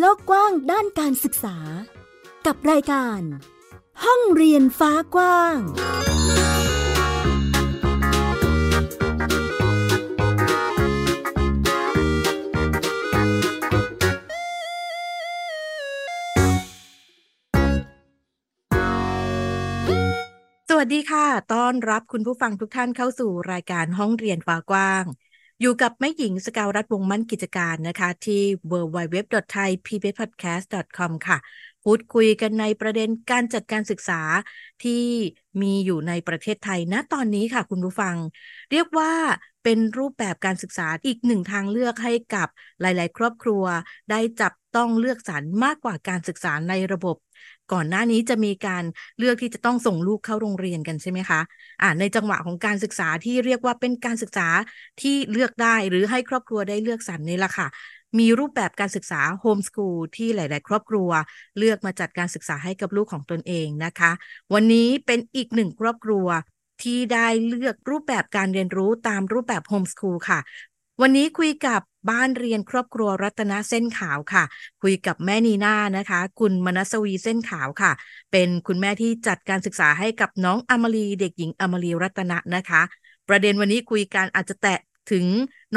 โลกกว้างด้านการศึกษา กับรายการ ห้องเรียนฟ้ากว้างสวัสดีค่ะ ต้อนรับคุณผู้ฟังทุกท่านเข้าสู่รายการห้องเรียนฟ้ากว้าง อยู่กับแม่หญิงสกาวรัฐวงมั่นกิจการนะคะ ที่ www.thaipbspodcast.com ค่ะ พูดคุยกันในประเด็นการจัดการศึกษาที่มีอยู่ในประเทศไทยณตอนนี้ค่ะคุณผู้ฟัง เรียกว่าเป็นรูปแบบการศึกษาอีกหนึ่งทางเลือกให้กับหลาย ๆ ครอบครัว ได้จับต้องเลือกสรรมากกว่าการศึกษาในระบบ ก่อนหน้านี้จะมีการเลือกที่จะต้องส่งลูกเข้าโรงเรียนกันใช่ไหมคะอ่าในจังหวะของการศึกษาที่เรียกว่าเป็นการศึกษาที่เลือกได้หรือให้ครอบครัวได้เลือกสรรนี่แหละค่ะมีรูปแบบการศึกษาโฮมสคูลที่หลาย ๆ ครอบครัว เลือกมาจัดการศึกษาให้กับลูกของตนเองนะคะ วันนี้เป็นอีกหนึ่งครอบครัวที่ได้เลือกรูปแบบการเรียนรู้ตามรูปแบบโฮมสคูลค่ะ วันนี้คุยกับบ้านเรียนครอบครัวรัตนเส้นขาวค่ะ คุยกับแม่นีน่านะคะ คุณมนัสวีเส้นขาวค่ะ เป็นคุณแม่ที่จัดการศึกษาให้กับน้องอมรีเด็กหญิงอมรีรัตนะนะคะ ประเด็นวันนี้คุยกันอาจจะแตะถึง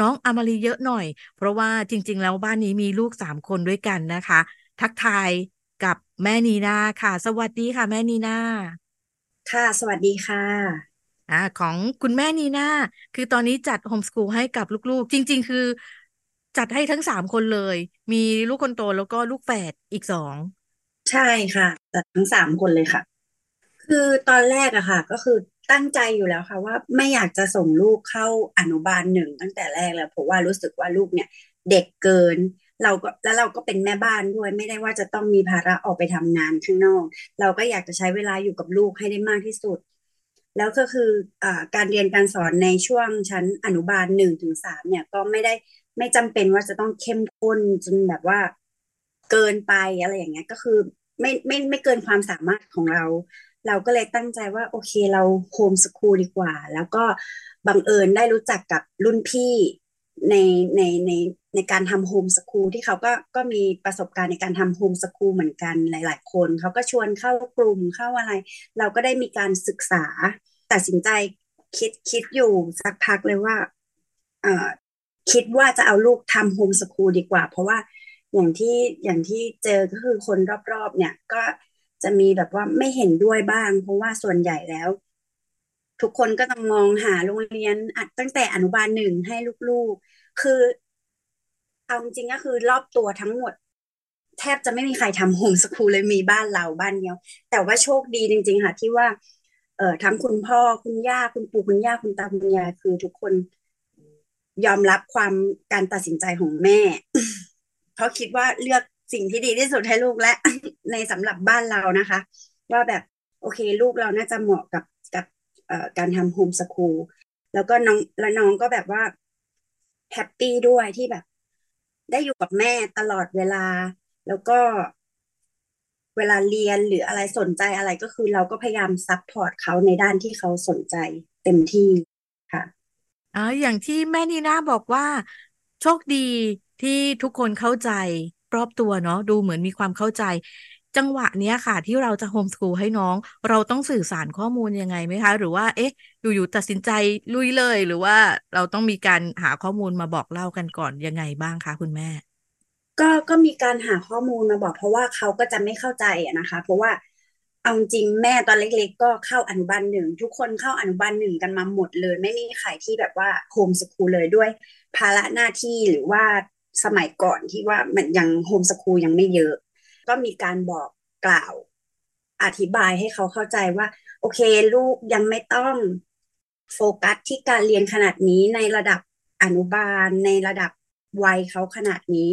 น้องอมรีเยอะหน่อย เพราะว่าจริง ๆ แล้วบ้านนี้มีลูกสามคนด้วยกันนะคะ ทักทายกับแม่นีนาค่ะ สวัสดีค่ะ แม่นีนาค่ะ สวัสดีค่ะ อ่าของคุณแม่นีน่าคือตอนนี้จัดโฮมส o ูลให้กับลูกๆ จริง ๆ คือ จัดให้ทั้งสามคนเลย มีลูกคนโตแล้วก็ลูกแฝดอีกสองใช่ค่ะ จัดทั้งสามคนเลยค่ะ คือตอนแรกอะค่ะ ก็คือตั้งใจอยู่แล้วค่ะ ว่าไม่อยากจะส่งลูกเข้าอนุบาลหนึ่งตั้งแต่แรกแล้วเพราะว่ารู้สึกว่าลูกเนี่ย เด็กเกินเราก็แล้วเราก็เป็นแม่บ้านด้วยไม่ได้ว่าจะต้องมีภาระออกไปทำงานข้างนอก เราก็อยากจะใช้เวลาอยู่กับลูกให้ได้มากที่สุด แล้วก็คืออการเรียนการสอนในช่วงชั้นอนุบาลหนึ่งถึงสามเนี่ยก็ไม่ได้ไม่จำเป็นว่าจะต้องเข้มข้นจนแบบว่าเกินไปอะไรอย่างเงี้ยก็คือไม่ไม่ไม่เกินความสามารถของเรา เราก็เลยตั้งใจว่าโอเคเรา homeschool ดีกว่า แล้วก็บังเอิญได้รู้จักกับรุ่นพี่ ในในในในการทำ homeschool ที่เขาก็ก็มีประสบการณ์ในการทำ homeschool เหมือนกันหลาย ๆ คน เขาก็ชวนเข้ากลุ่มเข้าอะไร เราก็ได้มีการศึกษาตัดสินใจคิดคิดอยู่สักพักเลยว่าเอ่อคิดว่าจะเอาลูกทำโฮมสคูลดีกว่า เพราะว่าอย่างที่อย่างที่เจอก็คือคนรอบๆ เนี่ยก็จะมีแบบว่าไม่เห็นด้วยบ้าง เพราะว่าส่วนใหญ่แล้ว ทุกคนก็ต้องมองหาโรงเรียนตั้งแต่อนุบาลหนึ่งให้ลูกๆ คือเอาจริงก็คือรอบตัวทั้งหมด แทบจะไม่มีใครทำโฮมสคูลเลยมีบ้านเราบ้านเดียว แต่ว่าโชคดีจริง ๆ ค่ะ ที่ว่า เอ่อทั้งคุณพ่อคุณย่าคุณปู่คุณย่าคุณตาคุณยายคือทุกคนยอมรับความการตัดสินใจของแม่ เพราะคิดว่าเลือกสิ่งที่ดีที่สุดให้ลูกและในสำหรับบ้านเรานะคะ ว่าแบบโอเค ลูกเราน่าจะเหมาะกับ การทำ homeschool แล้วก็น้องและน้องก็แบบว่า happy ด้วยที่แบบ ได้อยู่กับแม่ตลอดเวลา แล้วก็เวลาเรียนหรืออะไรสนใจอะไรก็คือ เราก็พยายาม supportเขาในด้านที่เขาสนใจเต็มที่ค่ะอ๋ออย่างที่แม่นีน่าบอกว่า โชคดีที่ทุกคนเข้าใจรอบตัวเนาะดูเหมือนมีความเข้าใจ จังหวะเนี้ยค่ะ ที่เราจะ homeschool ให้น้อง เราต้องสื่อสารข้อมูลยังไงไหมคะ หรือว่า เอ๊ะ อยู่ๆตัดสินใจลุยเลย หรือว่าเราต้องมีการหาข้อมูลมาบอกเล่ากันก่อนยังไงบ้างคะคุณแม่ ก็ก็มีการหาข้อมูลมาบอก เพราะว่าเขาก็จะไม่เข้าใจนะคะ เพราะว่าเอาจริงแม่ตอนเล็ก ๆ ก็เข้าอนุบาลหนึ่งทุกคนเข้าอนุบาลหนึ่งกันมาหมดเลย ไม่มีใครที่แบบว่าโฮมสคูลเลยด้วย ภาระหน้าที่หรือว่าสมัยก่อนที่ว่ามันยังโฮมสคูลยังไม่เยอะ ก็มีการบอกกล่าวอธิบายให้เขาเข้าใจว่า โอเค ลูกยังไม่ต้องโฟกัสที่การเรียนขนาดนี้ในระดับอนุบาลในระดับวัยเขาขนาดนี้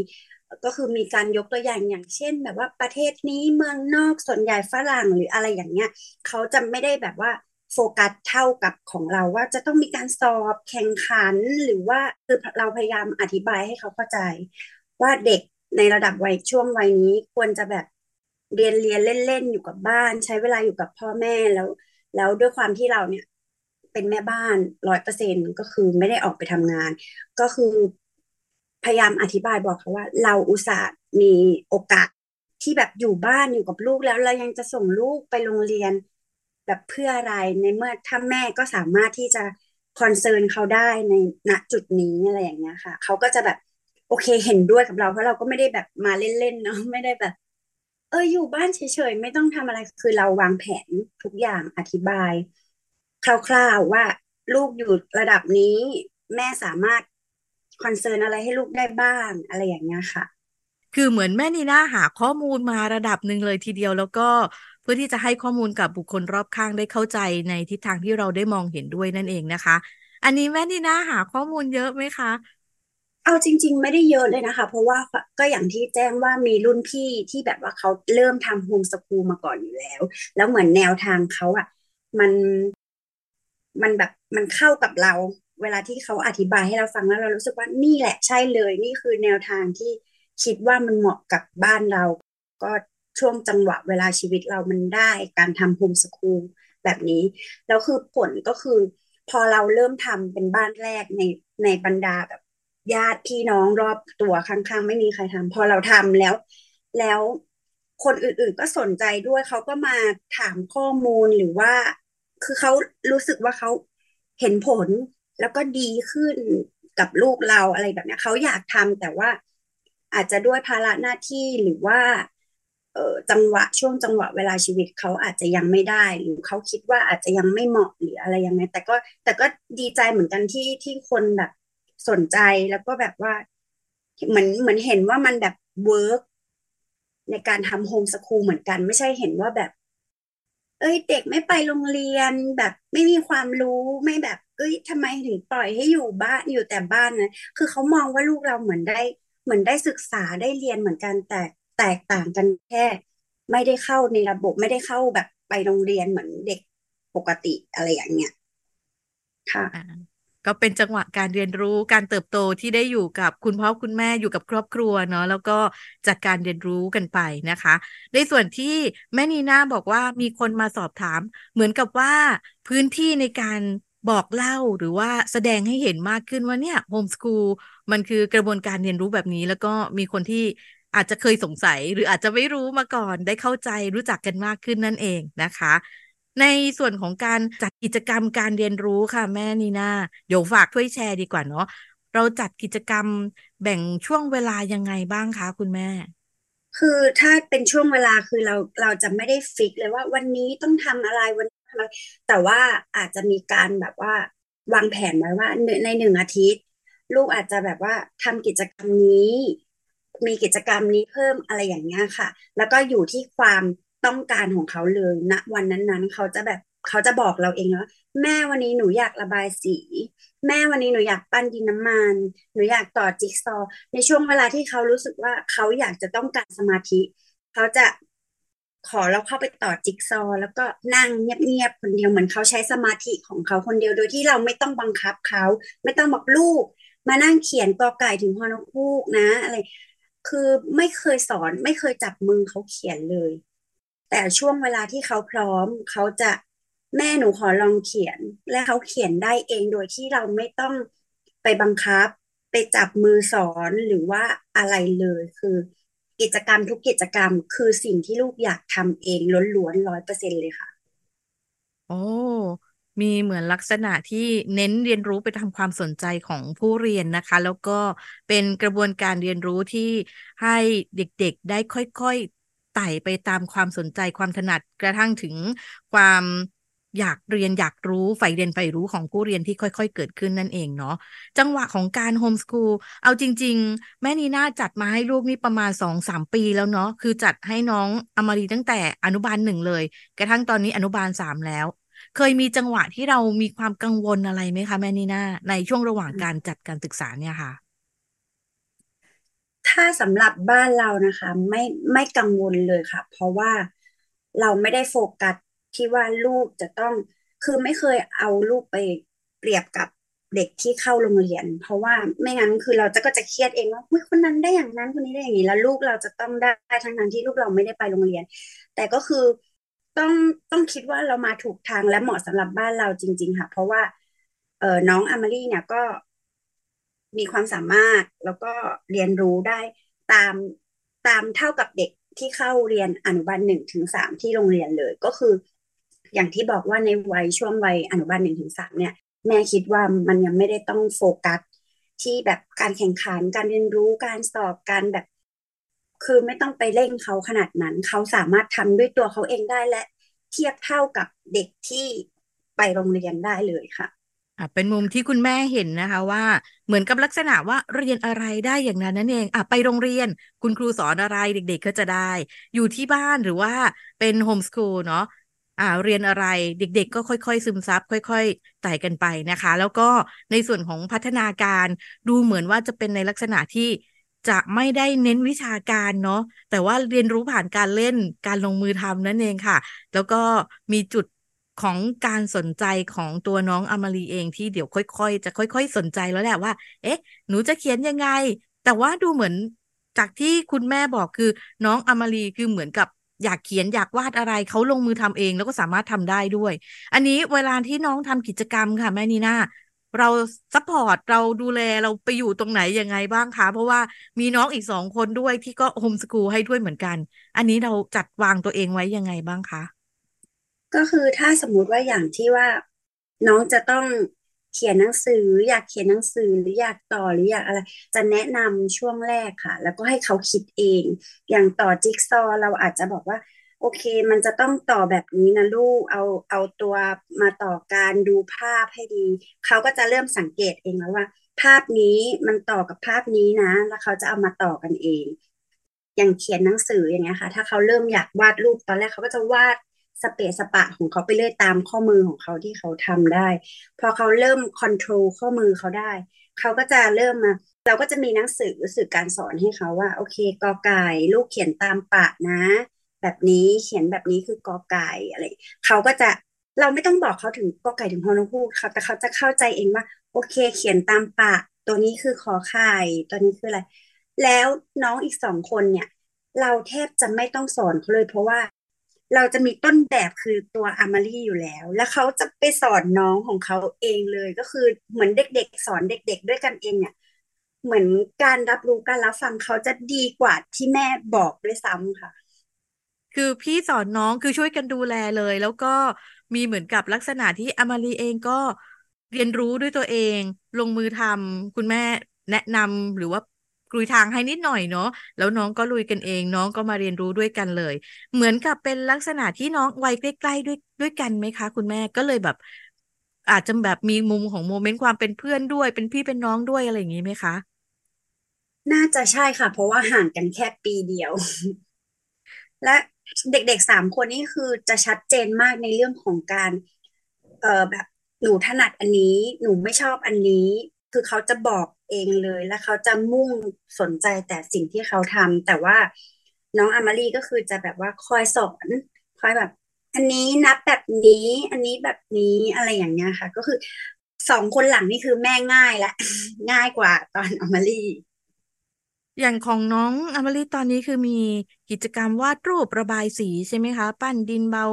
ก็คือมีการยกตัวอย่างอย่างเช่น แบบว่าประเทศนี้เมืองนอกส่วนใหญ่ฝรั่งหรืออะไรอย่างเงี้ยเขาจะไม่ได้แบบว่าโฟกัสเท่ากับของเราว่าจะต้องมีการสอบแข่งขันหรือว่าคือเราพยายามอธิบายให้เขาเข้าใจ ว่าเด็ก ในระดับวัยช่วงวัยนี้ควรจะแบบเรียนเรียนเล่นๆอยู่กับบ้าน ใช้เวลาอยู่กับพ่อแม่แล้ว แล้วด้วยความที่เราเนี่ย เป็นแม่บ้านร้อยเปอร์เซ็นก็คือไม่ได้ออกไปทำงาน ก็คือพยายามอธิบายบอกเขาว่า เราอุตส่าห์มีโอกาสที่แบบอยู่บ้านอยู่กับลูกแล้วเรายังจะส่งลูกไปโรงเรียน แบบเพื่ออะไรในเมื่อถ้าแม่ก็สามารถที่จะคอนเซิร์นเขาได้ในณจุดนี้อะไรอย่างเงี้ยค่ะ เขาก็จะแบบ โอเคเห็นด้วยกับเรา เพราะเราก็ไม่ได้แบบมาเล่นๆเนาะไม่ได้แบบ เอออยู่บ้านเฉยๆไม่ต้องทำอะไรคือเราวางแผนทุกอย่างอธิบาย คร่าวๆว่าลูกอยู่ระดับนี้ แม่สามารถคอนเซิร์นอะไรให้ลูกได้บ้างอะไรอย่างเงี้ยค่ะ คือเหมือนแม่นีน่าหาข้อมูลมาระดับหนึ่งเลยทีเดียวแล้วก็เพื่อที่จะให้ข้อมูลกับบุคคลรอบข้างได้เข้าใจในทิศทางที่เราได้มองเห็นด้วยนั่นเองนะคะ อันนี้แม่นีน่าหาข้อมูลเยอะไหมคะ เอาจริง ๆ ไม่ได้เยอะเลยนะคะ เพราะว่าก็อย่างที่แจ้งว่ามีรุ่นพี่ที่แบบว่าเขาเริ่มทำโฮมสกูลมาก่อนอยู่แล้ว แล้วเหมือนแนวทางเขาอะมันมันแบบมันเข้ากับเรา เวลาที่เขาอธิบายให้เราฟังแล้วเรารู้สึกว่านี่แหละใช่เลย นี่คือแนวทางที่คิดว่ามันเหมาะกับบ้านเรา ก็ช่วงจังหวะเวลาชีวิตเรามันได้การทำโฮมสกูลแบบนี้แล้วคือผลก็คือ พอเราเริ่มทำเป็นบ้านแรกในในบรรดาแบบ ญาติพี่น้องรอบตัวข้างๆ ไม่มีใครทำพอเราทำแล้ว แล้วคนอื่นๆก็สนใจด้วยเขาก็มาถามข้อมูลหรือว่า คือเขารู้สึกว่าเขาเห็นผลแล้วก็ดีขึ้นกับลูกเราอะไรแบบนี้เขาอยากทำแต่ว่าอาจจะด้วยภาระหน้าที่หรือว่าเออจังหวะช่วงจังหวะเวลาชีวิตเขาอาจจะยังไม่ได้หรือเขาคิดว่าอาจจะยังไม่เหมาะหรืออะไรยังไงแต่ก็แต่ก็ดีใจเหมือนกันที่ที่คนแบบ สนใจแล้วก็แบบว่าเหมือนเหมือนเห็นว่ามันแบบ work ในการทำ homeschool เหมือนกัน ไม่ใช่เห็นว่าแบบ เอ้ย เด็กไม่ไปโรงเรียนแบบไม่มีความรู้ไม่แบบ เอ้ยทำไมถึงปล่อยให้อยู่บ้านอยู่แต่บ้านนะคือเขามองว่าลูกเราเหมือนได้เหมือนได้ศึกษาได้เรียนเหมือนกันแต่แตกต่างกันแค่ ไม่ได้เข้าในระบบไม่ได้เข้าแบบไปโรงเรียนเหมือนเด็กปกติอะไรอย่างเงี้ยค่ะ ก็เป็นจังหวะการเรียนรู้การเติบโตที่ได้อยู่กับคุณพ่อคุณแม่อยู่กับครอบครัวเนาะแล้วก็จัดการเรียนรู้กันไปนะคะ ในส่วนที่แม่นีน่าบอกว่ามีคนมาสอบถาม เหมือนกับว่าพื้นที่ในการบอกเล่าหรือว่าแสดงให้เห็นมากขึ้นว่าเนี่ยโฮมสกูลมันคือกระบวนการเรียนรู้แบบนี้ แล้วก็มีคนที่อาจจะเคยสงสัย หรืออาจจะไม่รู้มาก่อนได้เข้าใจรู้จักกันมากขึ้นนั่นเองนะคะ ในส่วนของการจัดกิจกรรมการเรียนรู้ค่ะแม่นีนาเดี๋ยวฝากช่วยแชร์ดีกว่าเนาะเราจัดกิจกรรมแบ่งช่วงเวลายังไงบ้างคะคุณแม่ คือถ้าเป็นช่วงเวลาคือเราเราจะไม่ได้ฟิกเลยว่าวันนี้ต้องทำอะไรวันนี้ทำอะไรแต่ว่าอาจจะมีการแบบว่าวางแผนไว้ว่าในหนึ่งอาทิตย์ ลูกอาจจะแบบว่าทำกิจกรรมนี้ มีกิจกรรมนี้เพิ่มอะไรอย่างเงี้ยค่ะ แล้วก็อยู่ที่ความ ต้องการของเขาเลยณนะวันนั้นๆ เขาจะแบบเขาจะบอกเราเองว่าแม่วันนี้หนูอยากระบายสี แม่วันนี้หนูอยากปั้นดินน้ำมัน หนูอยากต่อจิ๊กซอในช่วงเวลาที่เขารู้สึกว่าเขาอยากจะต้องการสมาธิ เขาจะขอเราเข้าไปต่อจิ๊กซอ แล้วก็นั่งเงียบๆคนเดียวเหมือนเขาใช้สมาธิของเขาคนเดียวโดยที่เราไม่ต้องบังคับเขา ไม่ต้องบอกลูก มานั่งเขียนกอไก่ถึงฮอนคูกนะอะไรคือไม่เคยสอนไม่เคยจับมือเขาเขียนเลย แต่ช่วงเวลาที่เขาพร้อม เขาจะแม่หนูขอลองเขียน และเขาเขียนได้เองโดยที่เราไม่ต้องไปบังคับ ไปจับมือสอนหรือว่าอะไรเลยคือ กิจกรรมทุกกิจกรรม คือสิ่งที่ลูกอยากทำเองล้วนๆร้อยเปอร์เซ็นเลยค่ะ โอ้มีเหมือนลักษณะที่เน้นเรียนรู้ไปทำความสนใจของผู้เรียนนะคะ แล้วก็เป็นกระบวนการเรียนรู้ที่ให้เด็กๆ ได้ค่อยๆ ไต่ไปตามความสนใจความถนัดกระทั่งถึงความอยากเรียนอยากรู้ใฝ่เรียนใฝ่รู้ของผู้เรียนที่ค่อยๆ เกิดขึ้นนั่นเองเนาะจังหวะของการโฮมสกูลเอาจริง ๆ แม่นีน่าจัดมาให้ลูกนี่ประมาณสองสามปีแล้วเนาะคือจัดให้น้องอมารีตั้งแต่อนุบาลหนึ่งเลย กระทั่งตอนนี้อนุบาลสามแล้ว เคยมีจังหวะที่เรามีความกังวลอะไรไหมคะแม่นีน่าในช่วงระหว่างการจัดการศึกษาเนี่ยค่ะ ถ้าสำหรับบ้านเรานะคะ ไม่ไม่กังวลเลยค่ะ เพราะว่าเราไม่ได้โฟกัสที่ว่าลูกจะต้อง คือไม่เคยเอาลูกไปเปรียบกับเด็กที่เข้าโรงเรียน เพราะว่าไม่งั้นคือเราจะก็จะเครียดเองว่าคนนั้นได้อย่างนั้นคนนี้ได้อย่างนี้แล้วลูกเราจะต้องได้ทั้งนั้นที่ลูกเราไม่ได้ไปโรงเรียน แต่ก็คือต้องต้องคิดว่าเรามาถูกทางและเหมาะสำหรับบ้านเราจริง ๆ ค่ะ เพราะว่าเออน้องอามารีเนี่ยก็ มีความสามารถแล้วก็เรียนรู้ได้ตามตามเท่ากับเด็กที่เข้าเรียนอนุบาลหนึ่งถึงสามที่โรงเรียนเลยก็คือ อย่างที่บอกว่าในวัยช่วงวัยอนุบาลหนึ่งถึงสามเนี่ย แม่คิดว่ามันยังไม่ได้ต้องโฟกัสที่แบบการแข่งขันการเรียนรู้การสอบการแบบ คือไม่ต้องไปเร่งเขาขนาดนั้น เขาสามารถทำด้วยตัวเขาเองได้และเทียบเท่ากับเด็กที่ไปโรงเรียนได้เลยค่ะ อะเป็นมุมที่คุณแม่เห็นนะคะว่า เหมือนกับลักษณะว่าเรียนอะไรได้อย่างนั้นนั่นเองอะไปโรงเรียน คุณครูสอนอะไรเด็ก ๆ ก็จะได้ อยู่ที่บ้านหรือว่าเป็นโฮมสคูลเนาะอ่าเรียนอะไรเด็ก ๆ ก็ค่อยๆ ซึมซับค่อย ๆไต่กันไปนะคะ แล้วก็ในส่วนของพัฒนาการดูเหมือนว่าจะเป็นในลักษณะที่จะไม่ได้เน้นวิชาการเนาะแต่ว่าเรียนรู้ผ่านการเล่นการลงมือทำนั่นเองค่ะ แล้วก็มีจุด ของการสนใจของตัวน้องอมารีเองที่เดี๋ยวค่อย ๆ จะค่อย ๆ สนใจแล้วแหละว่า เอ๊ะ หนูจะเขียนยังไง แต่ว่าดูเหมือนจากที่คุณแม่บอกคือน้องอมารีคือเหมือนกับอยากเขียนอยากวาดอะไรเขาลงมือทำเองแล้วก็สามารถทำได้ด้วย อันนี้เวลาที่น้องทำกิจกรรมค่ะแม่นีน่าเรา support เราดูแลเราไปอยู่ตรงไหนยังไงบ้างคะ เพราะว่ามีน้องอีกสองคนด้วยที่ก็ homeschool ให้ด้วยเหมือนกัน อันนี้เราจัดวางตัวเองไว้ยังไงบ้างคะ ก็คือถ้าสมมุติว่าอย่างที่ว่าน้องจะต้องเขียนหนังสือ อยากเขียนหนังสือหรืออยากต่อหรืออยากอะไร จะแนะนำช่วงแรกค่ะ แล้วก็ให้เขาคิดเอง อย่างต่อจิ๊กซอเราอาจจะบอกว่า โอเค มันจะต้องต่อแบบนี้นะลูกเอาเอาตัวมาต่อการดูภาพให้ดี เขาก็จะเริ่มสังเกตเองแล้วว่า ภาพนี้มันต่อกับภาพนี้นะ แล้วเขาจะเอามาต่อกันเองอย่างเขียนหนังสืออย่างเงี้ยค่ะ ถ้าเขาเริ่มอยากวาดรูปตอนแรกเขาก็จะวาด สเปซสปะของเขาไปเรื่อยตามข้อมือของเขาที่เขาทำได้ พอเขาเริ่มคอนโทรลข้อมือเขาได้ เขาก็จะเริ่มมา เราก็จะมีหนังสือสื่อการสอนให้เขาว่า โอเคกอไก่ลูกเขียนตามปะนะ แบบนี้เขียนแบบนี้คือกอไก่อะไร เขาก็จะเราไม่ต้องบอกเขาถึงกอไก่ถึงฮอนคูเขาแต่เขาจะเข้าใจเองว่า โอเคเขียนตามปะ ตัวนี้คือขอไข่ตัวนี้คืออะไร แล้วน้องอีกสองคนเนี่ย เราแทบจะไม่ต้องสอนเขาเลย เพราะว่า เราจะมีต้นแบบคือตัวอามารีอยู่แล้ว แล้วเขาจะไปสอนน้องของเขาเองเลย ก็คือเหมือนเด็กๆ สอนเด็ก ๆ ด้วยกันเองเนี่ยเหมือนการรับรู้การรับฟังเขาจะดีกว่าที่แม่บอกด้วยซ้ำค่ะ คือพี่สอนน้องคือช่วยกันดูแลเลย แล้วก็มีเหมือนกับลักษณะที่อามารีเองก็เรียนรู้ด้วยตัวเอง ลงมือทำคุณแม่แนะนำหรือว่า กลุยทางให้นิดหน่อยเนาะแล้วน้องก็ลุยกันเอง น้องก็มาเรียนรู้ด้วยกันเลย เหมือนกับเป็นลักษณะที่น้องวัยใกล้ๆด้วยด้วยกันไหมคะ คุณแม่ก็เลยแบบ อาจจะแบบมีมุมของโมเมนต์ความเป็นเพื่อนด้วย เป็นพี่เป็นน้องด้วยอะไรอย่างนี้ไหมคะน่าจะใช่ค่ะ เพราะว่าห่างกันแค่ปีเดียว และเด็กๆสามคนนี้คือจะชัดเจนมากในเรื่องของการ เอ่อแบบหนูถนัดอันนี้ หนูไม่ชอบอันนี้ คือเขาจะบอก เองเลย แล้วเขาจะมุ่งสนใจแต่สิ่งที่เขาทำแต่ว่าน้องอามารีก็คือจะแบบว่าคอยสอนคอยแบบ อันนี้นับแบบนี้ อันนี้แบบนี้อะไรอย่างเงี้ยค่ะ ก็คือสองคนหลังนี่คือแม่ง่ายและง่ายกว่าตอนอามารีอย่างของน้องอมริตอนนี้คือมีกิจกรรมวาดรูประบายสีใช่ไหมคะ ปั้นดินเบา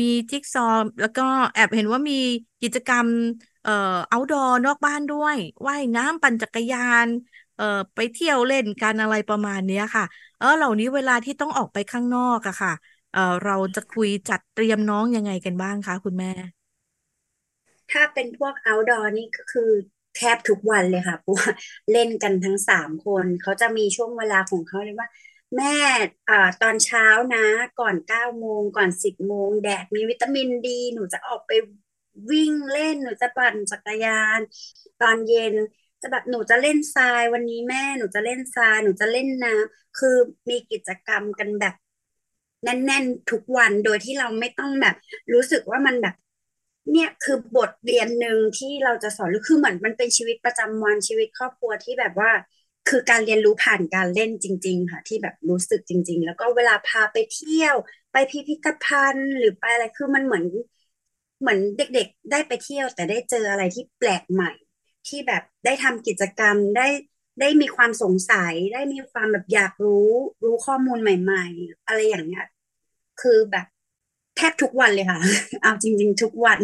มีจิ๊กซอว์แล้วก็แอบเห็นว่ามีกิจกรรม เอ่อเอาดอนอกบ้านด้วย ว่ายน้ำปั่นจักรยาน เอ่อ ไปเที่ยวเล่นกันอะไรประมาณเนี้ยค่ะ เออ เหล่านี้เวลาที่ต้องออกไปข้างนอกอะค่ะ เอ่อ เราจะคุยจัดเตรียมน้องยังไงกันบ้างคะคุณแม่ ถ้าเป็นพวก outdoor นี่ก็คือแทบทุกวันเลยค่ะเพราะว่าเล่นกันทั้งสามคนเขาจะมีช่วงเวลาของเขาเลยว่า แม่อ่าตอนเช้านะ ก่อนเก้าโมงก่อนสิบโมงแดดมีวิตามินดี หนูจะออกไป วิ่งเล่นหนูจะปั่นจักรยาน ตอนเย็นจะแบบหนูจะเล่นทรายวันนี้แม่หนูจะเล่นทรายหนูจะเล่นน้ำคือมีกิจกรรมกันแบบ แน่น ๆ ทุกวันโดยที่เราไม่ต้องแบบ รู้สึกว่ามันแบบ เนี่ยคือบทเรียนหนึ่งที่เราจะสอนหรือคือเหมือนมันเป็นชีวิตประจำวันชีวิตครอบครัวที่แบบว่า คือการเรียนรู้ผ่านการเล่นจริง ๆ ค่ะ ที่แบบรู้สึกจริง ๆ แล้วก็เวลาพาไปเที่ยว ไปพิพิธภัณฑ์ หรือไปอะไรคือมันเหมือน เหมือนเด็กๆ ได้ไปเที่ยว แต่ได้เจออะไรที่แปลกใหม่ ที่แบบได้ทำกิจกรรมได้ได้มีความสงสัยได้มีความแบบอยากรู้ รู้ข้อมูลใหม่ ๆ อะไรอย่างเงี้ยคือแบบแทบทุกวันเลยค่ะ เอาจริง ๆ ทุกวัน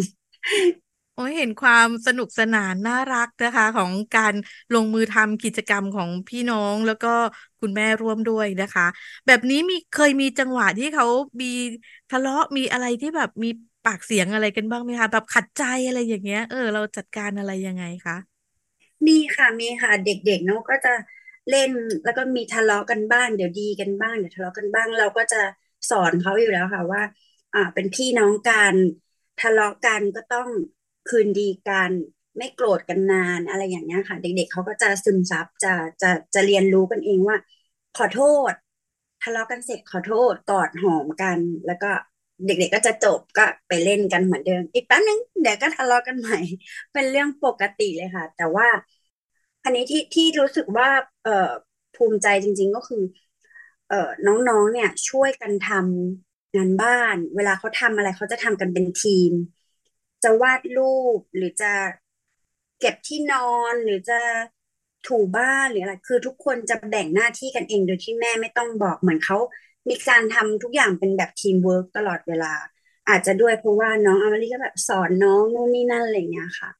โอ้ยเห็นความสนุกสนานน่ารักนะคะ ของการลงมือทำกิจกรรมของพี่น้องแล้วก็คุณแม่ร่วมด้วยนะคะ แบบนี้มีเคยมีจังหวะที่เขามีทะเลาะมีอะไรที่แบบมี ปากเสียงอะไรกันบ้างไหมคะ แบบขัดใจอะไรอย่างเงี้ย เออ เราจัดการอะไรยังไงคะ มีค่ะ มีค่ะ เด็กๆเนาะก็จะเล่นแล้วก็มีทะเลาะกันบ้าง เดี๋ยวดีกันบ้าง เดี๋ยวทะเลาะกันบ้าง เราก็จะสอนเขาอยู่แล้วค่ะว่า อ่า เป็นพี่น้องกันทะเลาะกันก็ต้องคืนดีกันไม่โกรธกันนานอะไรอย่างเงี้ยค่ะ เด็ก ๆเขาก็จะซึมซับจะจะจะเรียนรู้กันเองว่า ขอโทษ ทะเลาะกันเสร็จขอโทษกอดหอมกัน แล้วก็ เด็กๆก็จะจบก็ไปเล่นกันเหมือนเดิม อีกแป๊บนึงเดี๋ยวก็ทะเลาะกันใหม่ เป็นเรื่องปกติเลยค่ะ แต่ว่าอันนี้ที่ที่รู้สึกว่า เอ่อภูมิใจจริง ๆ ก็คือ เอ่อน้องๆเนี่ย ช่วยกันททำงานบ้าน เวลาเขาทำอะไรเขาจะทำกันเป็นทีม จะวาดรูปหรือจะเก็บที่นอนหรือจะถูบ้านหรืออะไร คือทุกคนจะแบ่งหน้าที่กันเองโดยที่แม่ไม่ต้องบอกเหมือนเขา มีการทำทุกอย่างเป็นแบบทีมเวิร์กตลอดเวลา อาจจะด้วยเพราะว่าน้องอมารีก็แบบสอนน้องนู่นนี่นั่นอะไรเงี้ยค่ะ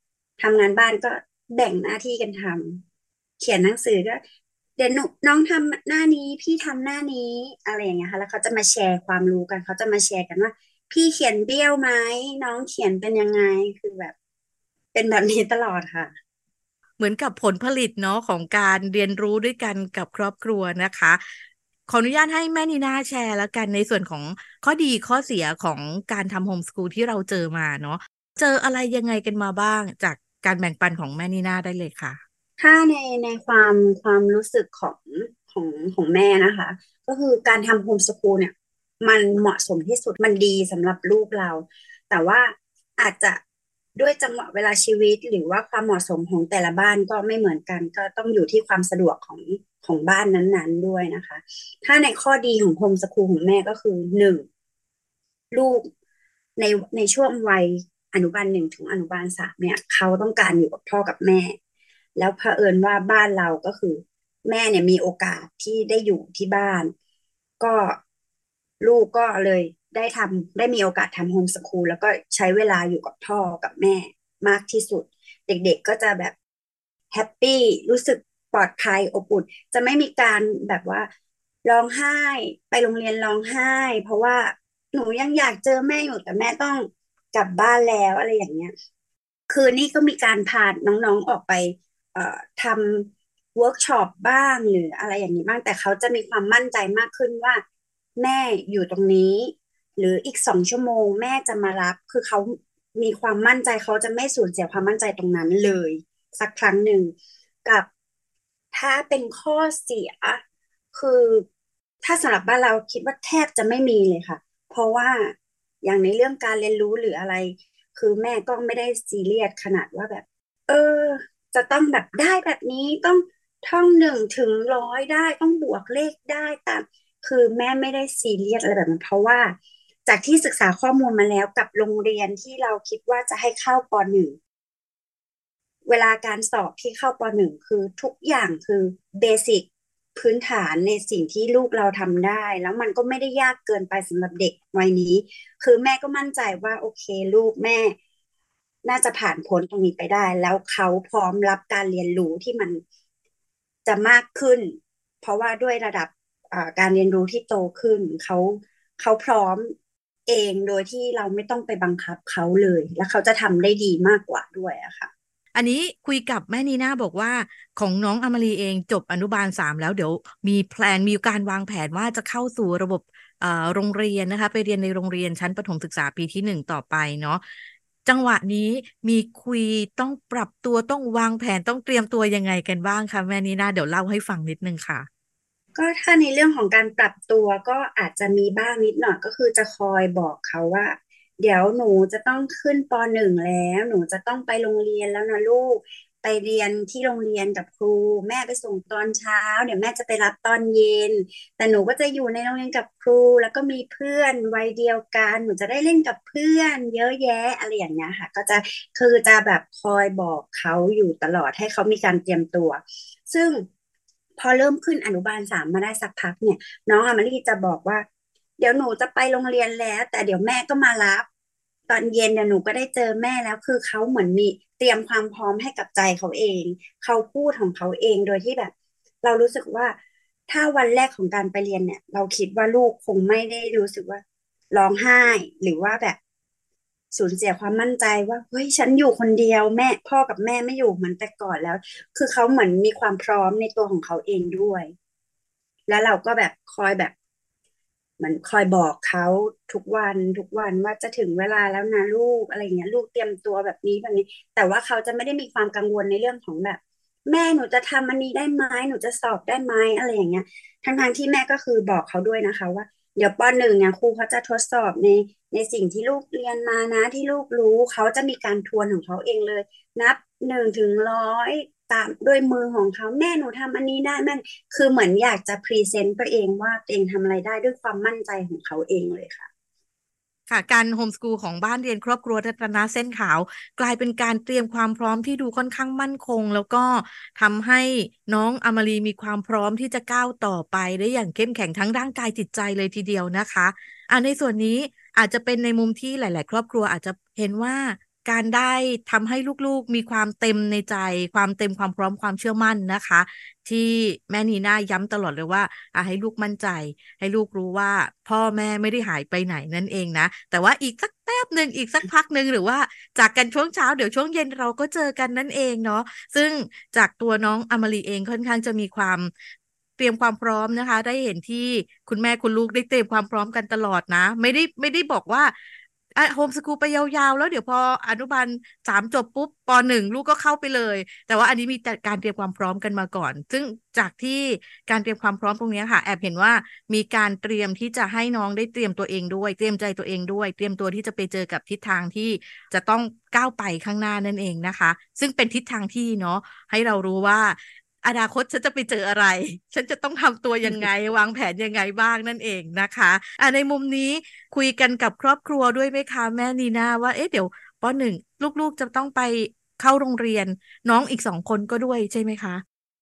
ทำงานบ้านก็แบ่งหน้าที่กันทำเขียนหนังสือก็เดี๋ยวน้องทำหน้านี้พี่ทำหน้านี้อะไรอย่างเงี้ยค่ะ แล้วเขาจะมาแชร์ความรู้กันเขาจะมาแชร์กันว่า พี่เขียนเบี้ยวไหมน้องเขียนเป็นยังไงคือแบบ เป็นแบบนี้ตลอดค่ะ เหมือนกับผลผลิตเนาะของการเรียนรู้ด้วยกันกับครอบครัวนะคะ ขออนุญาตให้แม่นีนาแชร์แล้วกันในส่วนของข้อดีข้อเสียของการทำโฮมสกูลที่เราเจอมาเนาะเจออะไรยังไงกันมาบ้างจากการแบ่งปันของแม่นีนาได้เลยค่ะ ถ้าในในความความรู้สึกของของของแม่นะคะ ก็คือการทำโฮมสกูลเนี่ย มันเหมาะสมที่สุดมันดีสำหรับลูกเรา แต่ว่าอาจจะด้วยจังหวะเวลาชีวิตหรือว่าความเหมาะสมของแต่ละบ้านก็ไม่เหมือนกัน ก็ต้องอยู่ที่ความสะดวกของ ของบ้านนั้นๆด้วยนะคะ ถ้าในข้อดีของโฮมสคูลของแม่ก็คือหนึ่งลูกในในช่วงวัยอนุบาลหนึ่งถึงอนุบาลสามเนี่ย เขาต้องการอยู่กับพ่อกับแม่ แล้วเผอิญว่าบ้านเราก็คือ แม่เนี่ยมีโอกาสที่ได้อยู่ที่บ้าน ก็ลูกก็เลยได้ทำได้มีโอกาสทำโฮมสคูลแล้วก็ใช้เวลาอยู่กับพ่อกับแม่มากที่สุด เด็กๆก็จะแบบแฮปปี้รู้สึก ปลอดภัยอบอุ่นจะไม่มีการแบบว่าร้องไห้ไปโรงเรียนร้องไห้ เพราะว่าหนูยังอยากเจอแม่อยู่แต่แม่ต้องกลับบ้านแล้วอะไรอย่างเงี้ย คือนี่ก็มีการพาน้องๆออกไป เอ่อทำเวิร์กช็อปบ้างหรืออะไรอย่างนี้บ้างแต่เขาจะมีความมั่นใจมากขึ้นว่า แม่อยู่ตรงนี้ หรืออีกสองชั่วโมงแม่จะมารับ คือเขามีความมั่นใจเขาจะไม่สูญเสียความมั่นใจตรงนั้นเลย สักครั้งหนึ่งกับ ถ้าเป็นข้อเสีย คือถ้าสำหรับบ้านเราคิดว่าแทบจะไม่มีเลยค่ะ เพราะว่าอย่างในเรื่องการเรียนรู้หรืออะไร คือแม่ก็ไม่ได้ซีเรียสขนาดว่าแบบ เออ จะต้องแบบได้แบบนี้ต้องท่องหนึ่งถึงร้อยได้ต้องบวกเลขได้ตามคือแม่ไม่ได้ซีเรียสอะไรแบบนั้นเพราะว่า จากที่ศึกษาข้อมูลมาแล้วกับโรงเรียนที่เราคิดว่าจะให้เข้าปหนึ่ง เวลาการสอบที่เข้าปหนึ่งคือทุกอย่างคือเบสิกพื้นฐานในสิ่งที่ลูกเราทำได้ แล้วมันก็ไม่ได้ยากเกินไปสำหรับเด็กวัยนี้ คือแม่ก็มั่นใจว่าโอเคลูกแม่ น่าจะผ่านพ้นตรงนี้ไปได้ แล้วเขาพร้อมรับการเรียนรู้ที่มันจะมากขึ้น เพราะว่าด้วยระดับการเรียนรู้ที่โตขึ้นเขาเขาพร้อมเองโดยที่เราไม่ต้องไปบังคับเขาเลย แล้วเขาจะทำได้ดีมากกว่าด้วยอะค่ะ อันนี้คุยกับแม่นีน่าบอกว่าของน้องอมรีเองจบอนุบาลสามแล้วเดี๋ยวมีแพลนมีการวางแผนว่าจะเข้าสู่ระบบโรงเรียนนะคะ ไปเรียนในโรงเรียนชั้นประถมศึกษาปีที่หนึ่งต่อไปเนาะจังหวะนี้มีคุยต้องปรับตัวต้องวางแผนต้องเตรียมตัวยังไงกันบ้างคะแม่นีน่าเดี๋ยวเล่าให้ฟังนิดนึงค่ะ ก็ถ้าในเรื่องของการปรับตัวก็อาจจะมีบ้างนิดหน่อยก็คือจะคอยบอกเขาว่า เดี๋ยวหนูจะต้องขึ้นปหนึ่งแล้ว หนูจะต้องไปโรงเรียนแล้วนะลูก ไปเรียนที่โรงเรียนกับครู แม่ไปส่งตอนเช้า เดี๋ยวแม่จะไปรับตอนเย็น แต่หนูก็จะอยู่ในโรงเรียนกับครู แล้วก็มีเพื่อนวัยเดียวกัน หนูจะได้เล่นกับเพื่อน เยอะแยะอะไรอย่างเงี้ยค่ะ ก็จะคือจะแบบคอยบอกเขาอยู่ตลอดให้เขามีการเตรียมตัว ซึ่งพอเริ่มขึ้นอนุบาลสามมาได้สักพักเนี่ย น้องอามารีจะบอกว่า เดี๋ยวหนูจะไปโรงเรียนแล้ว แต่เดี๋ยวแม่ก็มารับ ตอนเย็นเนี่ยวหนูก็ได้เจอแม่แล้วคือเขาเหมือนมีเตรียมความพร้อมให้กับใจเขาเอง เขาพูดของเขาเองโดยที่แบบ เรารู้สึกว่าถ้าวันแรกของการไปเรียนเนี่ย เราคิดว่าลูกคงไม่ได้รู้สึกว่าร้องไห้หรือว่าแบบสูญเสียความมั่นใจว่าเฮ้ยฉันอยู่คนเดียวแม่พ่อกับแม่ไม่อยู่เหมือนแต่ก่อนแล้ว คือเขาเหมือนมีความพร้อมในตัวของเขาเองด้วย แล้วเราก็แบบคอยแบบ เหมือนคอยบอกเขาทุกวันทุกวันว่าจะถึงเวลาแล้วนะลูกอะไรเงี้ย ลูกเตรียมตัวแบบนี้แบบนี้ แต่ว่าเขาจะไม่ได้มีความกังวลในเรื่องของแบบ แม่หนูจะทำอันนี้ได้ไหมหนูจะสอบได้ไหมอะไรอย่างเงี้ยทั้งทางที่แม่ก็คือบอกเขาด้วยนะคะ ว่า เดี๋ยวปหนึ่งเนี่ยครูเขาจะทดสอบในในสิ่งที่ลูกเรียนมานะที่ลูกรู้เขาจะมีการทวนของเขาเองเลย นับหนึ่งถึงร้อย ตามด้วยมือของเขาแม่หนูทำอันนี้ได้แม่คือเหมือนอยากจะ present ตัวเองว่าตัวเองทำอะไรได้ด้วยความมั่นใจของเขาเองเลยค่ะค่ะการ homeschool ของบ้านเรียนครอบครัวรัตนะเส้นขาว กลายเป็นการเตรียมความพร้อมที่ดูค่อนข้างมั่นคง แล้วก็ทำให้น้องอมารีมีความพร้อมที่จะก้าวต่อไปได้อย่างเข้มแข็งทั้งร่างกายจิตใจเลยทีเดียวนะคะอ่าในส่วนนี้อาจจะเป็นในมุมที่หลาย ๆ ครอบครัวอาจจะเห็นว่า การได้ทำให้ลูกๆมีความเต็มในใจ ความเต็มความพร้อมความเชื่อมั่นนะคะ ที่แม่นีน่าย้ำตลอดเลยว่าให้ลูกมั่นใจ ให้ลูกรู้ว่าพ่อแม่ไม่ได้หายไปไหนนั่นเองนะ แต่ว่าอีกสักแป๊บหนึ่งอีกสักพักหนึ่งหรือว่าจากกันช่วงเช้าเดี๋ยวช่วงเย็นเราก็เจอกันนั่นเองเนาะซึ่งจากตัวน้องอมรีเองค่อนข้างจะมีความเตรียมความพร้อมนะคะ ได้เห็นที่คุณแม่คุณลูกได้เตรียมความพร้อมกันตลอดนะ ไม่ได้ไม่ได้บอกว่า อะโฮมสกูลไปยาวๆ แล้วเดี๋ยวพออนุบาลสามจบปุ๊บปหนึ่งลูกก็เข้าไปเลย แต่ว่าอันนี้มีการเตรียมความพร้อมกันมาก่อน ซึ่งจากที่การเตรียมความพร้อมตรงนี้ค่ะ แอบเห็นว่ามีการเตรียมที่จะให้น้องได้เตรียมตัวเองด้วย เตรียมใจตัวเองด้วย เตรียมตัวที่จะไปเจอกับทิศทางที่จะต้องก้าวไปข้างหน้านั่นเองนะคะ ซึ่งเป็นทิศทางที่เนาะให้เรารู้ว่า อนาคตฉันจะไปเจออะไร ฉันจะต้องทำตัวยังไง วางแผนยังไงบ้างนั่นเองนะคะอ่าในมุมนี้คุยกันกับครอบครัวด้วยไหมคะ แม่นีนาว่าเอ๊ะเดี๋ยวปหนึ่งลูกๆจะต้องไปเข้าโรงเรียน น้องอีกสองคนก็ด้วยใช่ไหมคะ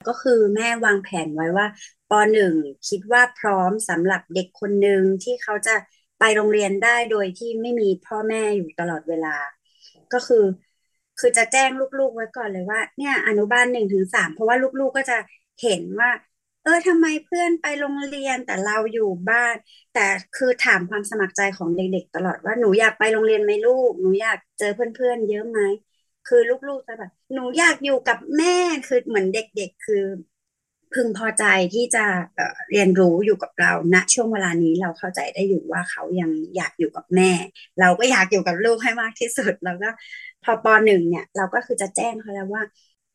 ก็คือแม่วางแผนไว้ว่าปหนึ่งคิดว่าพร้อมสำหรับเด็กคนหนึ่งที่เขาจะไปโรงเรียนได้โดยที่ไม่มีพ่อแม่อยู่ตลอดเวลา ก็คือ คือจะแจ้งลูกๆไว้ก่อนเลยว่า เนี่ยอนุบาลหนึ่งถึงสามเพราะว่าลูกๆก็จะเห็นว่า เออทำไมเพื่อนไปโรงเรียนแต่เราอยู่บ้าน แต่คือถามความสมัครใจของเด็ก ๆ ตลอดว่าหนูอยากไปโรงเรียนไหมลูกหนูอยากเจอเพื่อนๆเยอะไหมคือลูกๆจะแบบหนูอยากอยู่กับแม่คือเหมือนเด็ก ๆ คือ พึงพอใจที่จะเรียนรู้อยู่กับเราณช่วงเวลานี้เราเข้าใจได้อยู่ว่าเขายังอยากอยู่กับแม่ เราก็อยากอยู่กับลูกให้มากที่สุดแล้วก็ พอปหนึ่งเนี่ย เราก็คือจะแจ้งเขาแล้วว่า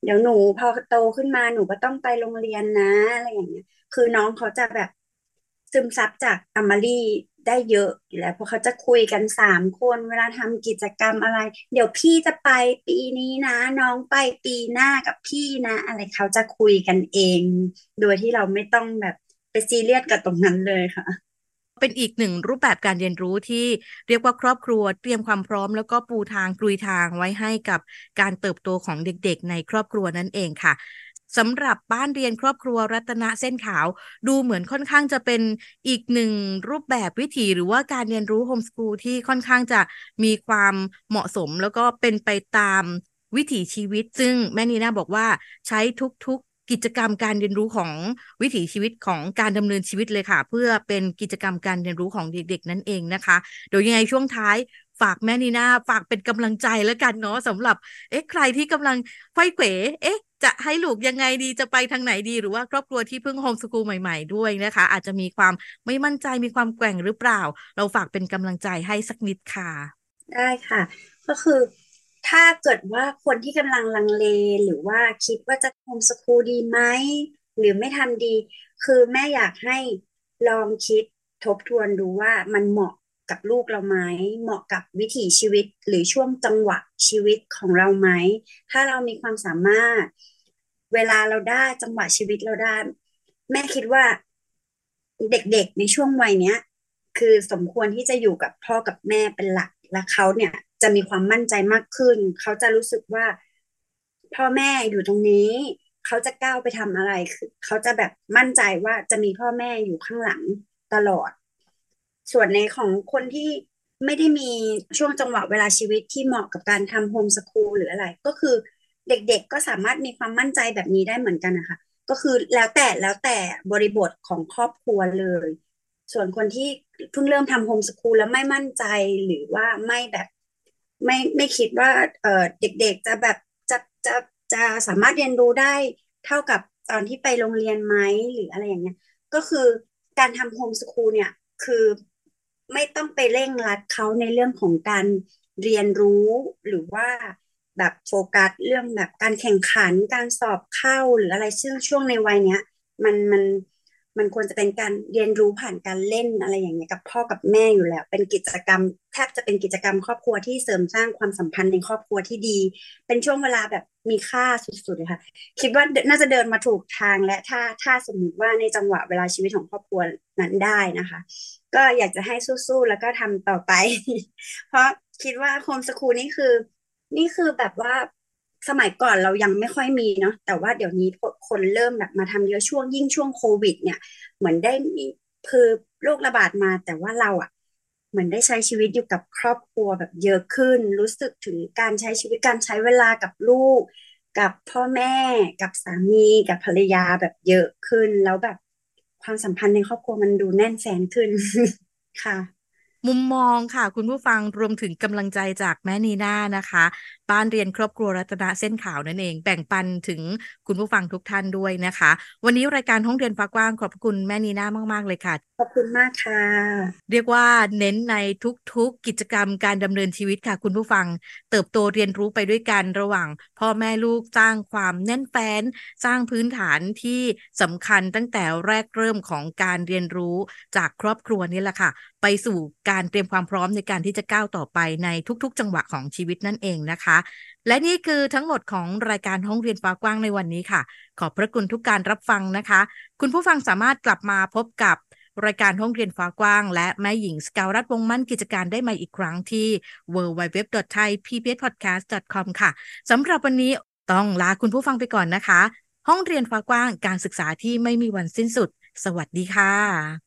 เดี๋ยวหนูพอโตขึ้นมาหนูก็ต้องไปโรงเรียนนะอะไรอย่างเงี้ย คือน้องเขาจะแบบซึมซับจากอมารีได้เยอะอยู่แล้วเพราะเขาจะคุยกันสามคนเวลาทำกิจกรรมอะไร เดี๋ยวพี่จะไปปีนี้นะ น้องไปปีหน้ากับพี่นะ อะไรเขาจะคุยกันเอง โดยที่เราไม่ต้องแบบไปซีเรียสกับตรงนั้นเลยค่ะ เป็นอีกหนึ่งรูปแบบการเรียนรู้ที่เรียกว่าครอบครัวเตรียมความพร้อม แล้วก็ปูทางกลุยทางไว้ให้กับการเติบโตของเด็กๆ ในครอบครัวนั่นเองค่ะสำหรับบ้านเรียนครอบครัวรัตนะเส้นขาว ดูเหมือนค่อนข้างจะเป็นอีกหนึ่งรูปแบบวิถีหรือว่าการเรียนรู้โฮมสกูลที่ค่อนข้างจะมีความเหมาะสม แล้วก็เป็นไปตามวิถีชีวิต ซึ่งแม่นีน่าบอกว่าใช้ทุก กิจกรรมการเรียนรู้ของวิถีชีวิตของการดำเนินชีวิตเลยค่ะ เพื่อเป็นกิจกรรมการเรียนรู้ของเด็กๆ นั่นเองนะคะ โดยยังไงช่วงท้ายฝากแม่นีนาฝากเป็นกำลังใจแล้วกันเนาะสำหรับ เอ๊ะใครที่กำลังไขว้เขวเอ๊ะ จะให้ลูกยังไงดีจะไปทางไหนดี หรือว่าครอบครัวที่เพิ่งโฮมสกูลใหม่ ๆ ด้วยนะคะ อาจจะมีความไม่มั่นใจมีความแกว่งหรือเปล่า เราฝากเป็นกำลังใจให้สักนิดค่ะ ได้ค่ะ ก็คือ ถ้าเกิดว่าคนที่กำลังลังเลหรือว่าคิดว่าจะโฮมสคูลดีไหมหรือไม่ทำดี คือแม่อยากให้ลองคิดทบทวนดูว่ามันเหมาะกับลูกเราไหมเหมาะกับวิถีชีวิตหรือช่วงจังหวะชีวิตของเราไหม ถ้าเรามีความสามารถ เวลาเราได้จังหวะชีวิตเราได้ แม่คิดว่าเด็กๆในช่วงวัยเนี้ย คือสมควรที่จะอยู่กับพ่อกับแม่เป็นหลักและเขาเนี่ย จะมีความมั่นใจมากขึ้น เขาจะรู้สึกว่า พ่อแม่อยู่ตรงนี้ เขาจะก้าวไปทำอะไรคือเขาจะแบบมั่นใจว่าจะมีพ่อแม่อยู่ข้างหลังตลอด ส่วนในของคนที่ไม่ได้มีช่วงจังหวะเวลาชีวิตที่เหมาะกับการทำโฮมสคูลหรืออะไร ก็คือเด็กๆก็สามารถมีความมั่นใจแบบนี้ได้เหมือนกันนะคะก็คือแล้วแต่แล้วแต่บริบทของครอบครัวเลย ส่วนคนที่เพิ่งเริ่มทำ homeschool แล้วไม่มั่นใจหรือว่าไม่แบบ ไม่ไม่คิดว่าเออเด็กๆจะแบบจะจะจะสามารถเรียนรู้ได้เท่ากับตอนที่ไปโรงเรียนไหมหรืออะไรอย่างเงี้ยก็คือการทำ homeschool เนี่ยคือไม่ต้องไปเร่งรัดเขาในเรื่องของการเรียนรู้หรือว่าแบบโฟกัสเรื่องแบบการแข่งขันการสอบเข้าหรืออะไรซึ่งช่วงในวัยเนี้ย มันมัน มันควรจะเป็นการเรียนรู้ผ่านการเล่นอะไรอย่างเงี้ยกับพ่อกับแม่อยู่แล้ว เป็นกิจกรรมแทบจะเป็นกิจกรรมครอบครัวที่เสริมสร้างความสัมพันธ์ในครอบครัวที่ดี เป็นช่วงเวลาแบบมีค่าสุดๆเลยค่ะ คิดว่าน่าจะเดินมาถูกทางและถ้าถ้าสมมติว่าในจังหวะเวลาชีวิตของครอบครัวนั้นได้นะคะ ก็อยากจะให้สู้ๆแล้วก็ทำต่อไป เพราะคิดว่าโฮมสคูลนี่คือ นี่คือแบบว่า สมัยก่อนเรายังไม่ค่อยมีเนาะแต่ว่าเดี๋ยวนี้คนเริ่มแบบมาทำเยอะช่วงยิ่งช่วงโควิด เนี่ย เหมือนได้มีคือโรคระบาดมาแต่ว่าเราอะ่ะเหมือนได้ใช้ชีวิตอยู่กับครอบครัวแบบเยอะขึ้น รู้สึกถึงการใช้ชีวิตการใช้เวลากับลูก กับพ่อแม่กับสามี กับภรรยาแบบเยอะขึ้น แล้วแบบความสัมพันธ์ในครอบครัวมันดูแน่นแฟนขึ้นค่ะมุมมองค่ะ คุณผู้ฟังรวมถึงกำลังใจจากแม่นีน่านะคะ บ้านเรียนครอบครัวรัตนเส้นขาวนั่นเอง แบ่งปันถึงคุณผู้ฟังทุกท่านด้วยนะคะ วันนี้รายการห้องเรียนฟ้ากว้างขอบคุณแม่นีน่ามาก ๆ เลยค่ะ ขอบคุณมากค่ะ เรียกว่าเน้นในทุก ๆ กิจกรรมการดำเนินชีวิตค่ะ คุณผู้ฟัง เติบโตเรียนรู้ไปด้วยกันระหว่าง พ่อแม่ลูกสร้างความแน่นแฟ้นสร้างพื้นฐานที่สำคัญตั้งแต่แรกเริ่มของการเรียนรู้จากครอบครัวนี่แหละค่ะ ไปสู่การเตรียมความพร้อมในการที่จะก้าวต่อไปในทุก ๆ จังหวะของชีวิตนั่นเองนะคะและนี่คือทั้งหมดของรายการห้องเรียนฟ้ากว้างในวันนี้ค่ะ ขอบพระคุณทุกการรับฟังนะคะ คุณผู้ฟังสามารถกลับมาพบกับรายการห้องเรียนฟ้ากว้าง และแม่หญิงสกาวรัฐวงมั่นกิจการได้ใหม่อีกครั้งที่ www.thaipbspodcast.com ค่ะสำหรับวันนี้ต้องลาคุณผู้ฟังไปก่อนนะคะ ห้องเรียนฟ้ากว้างการศึกษาที่ไม่มีวันสิ้นสุด สวัสดีค่ะ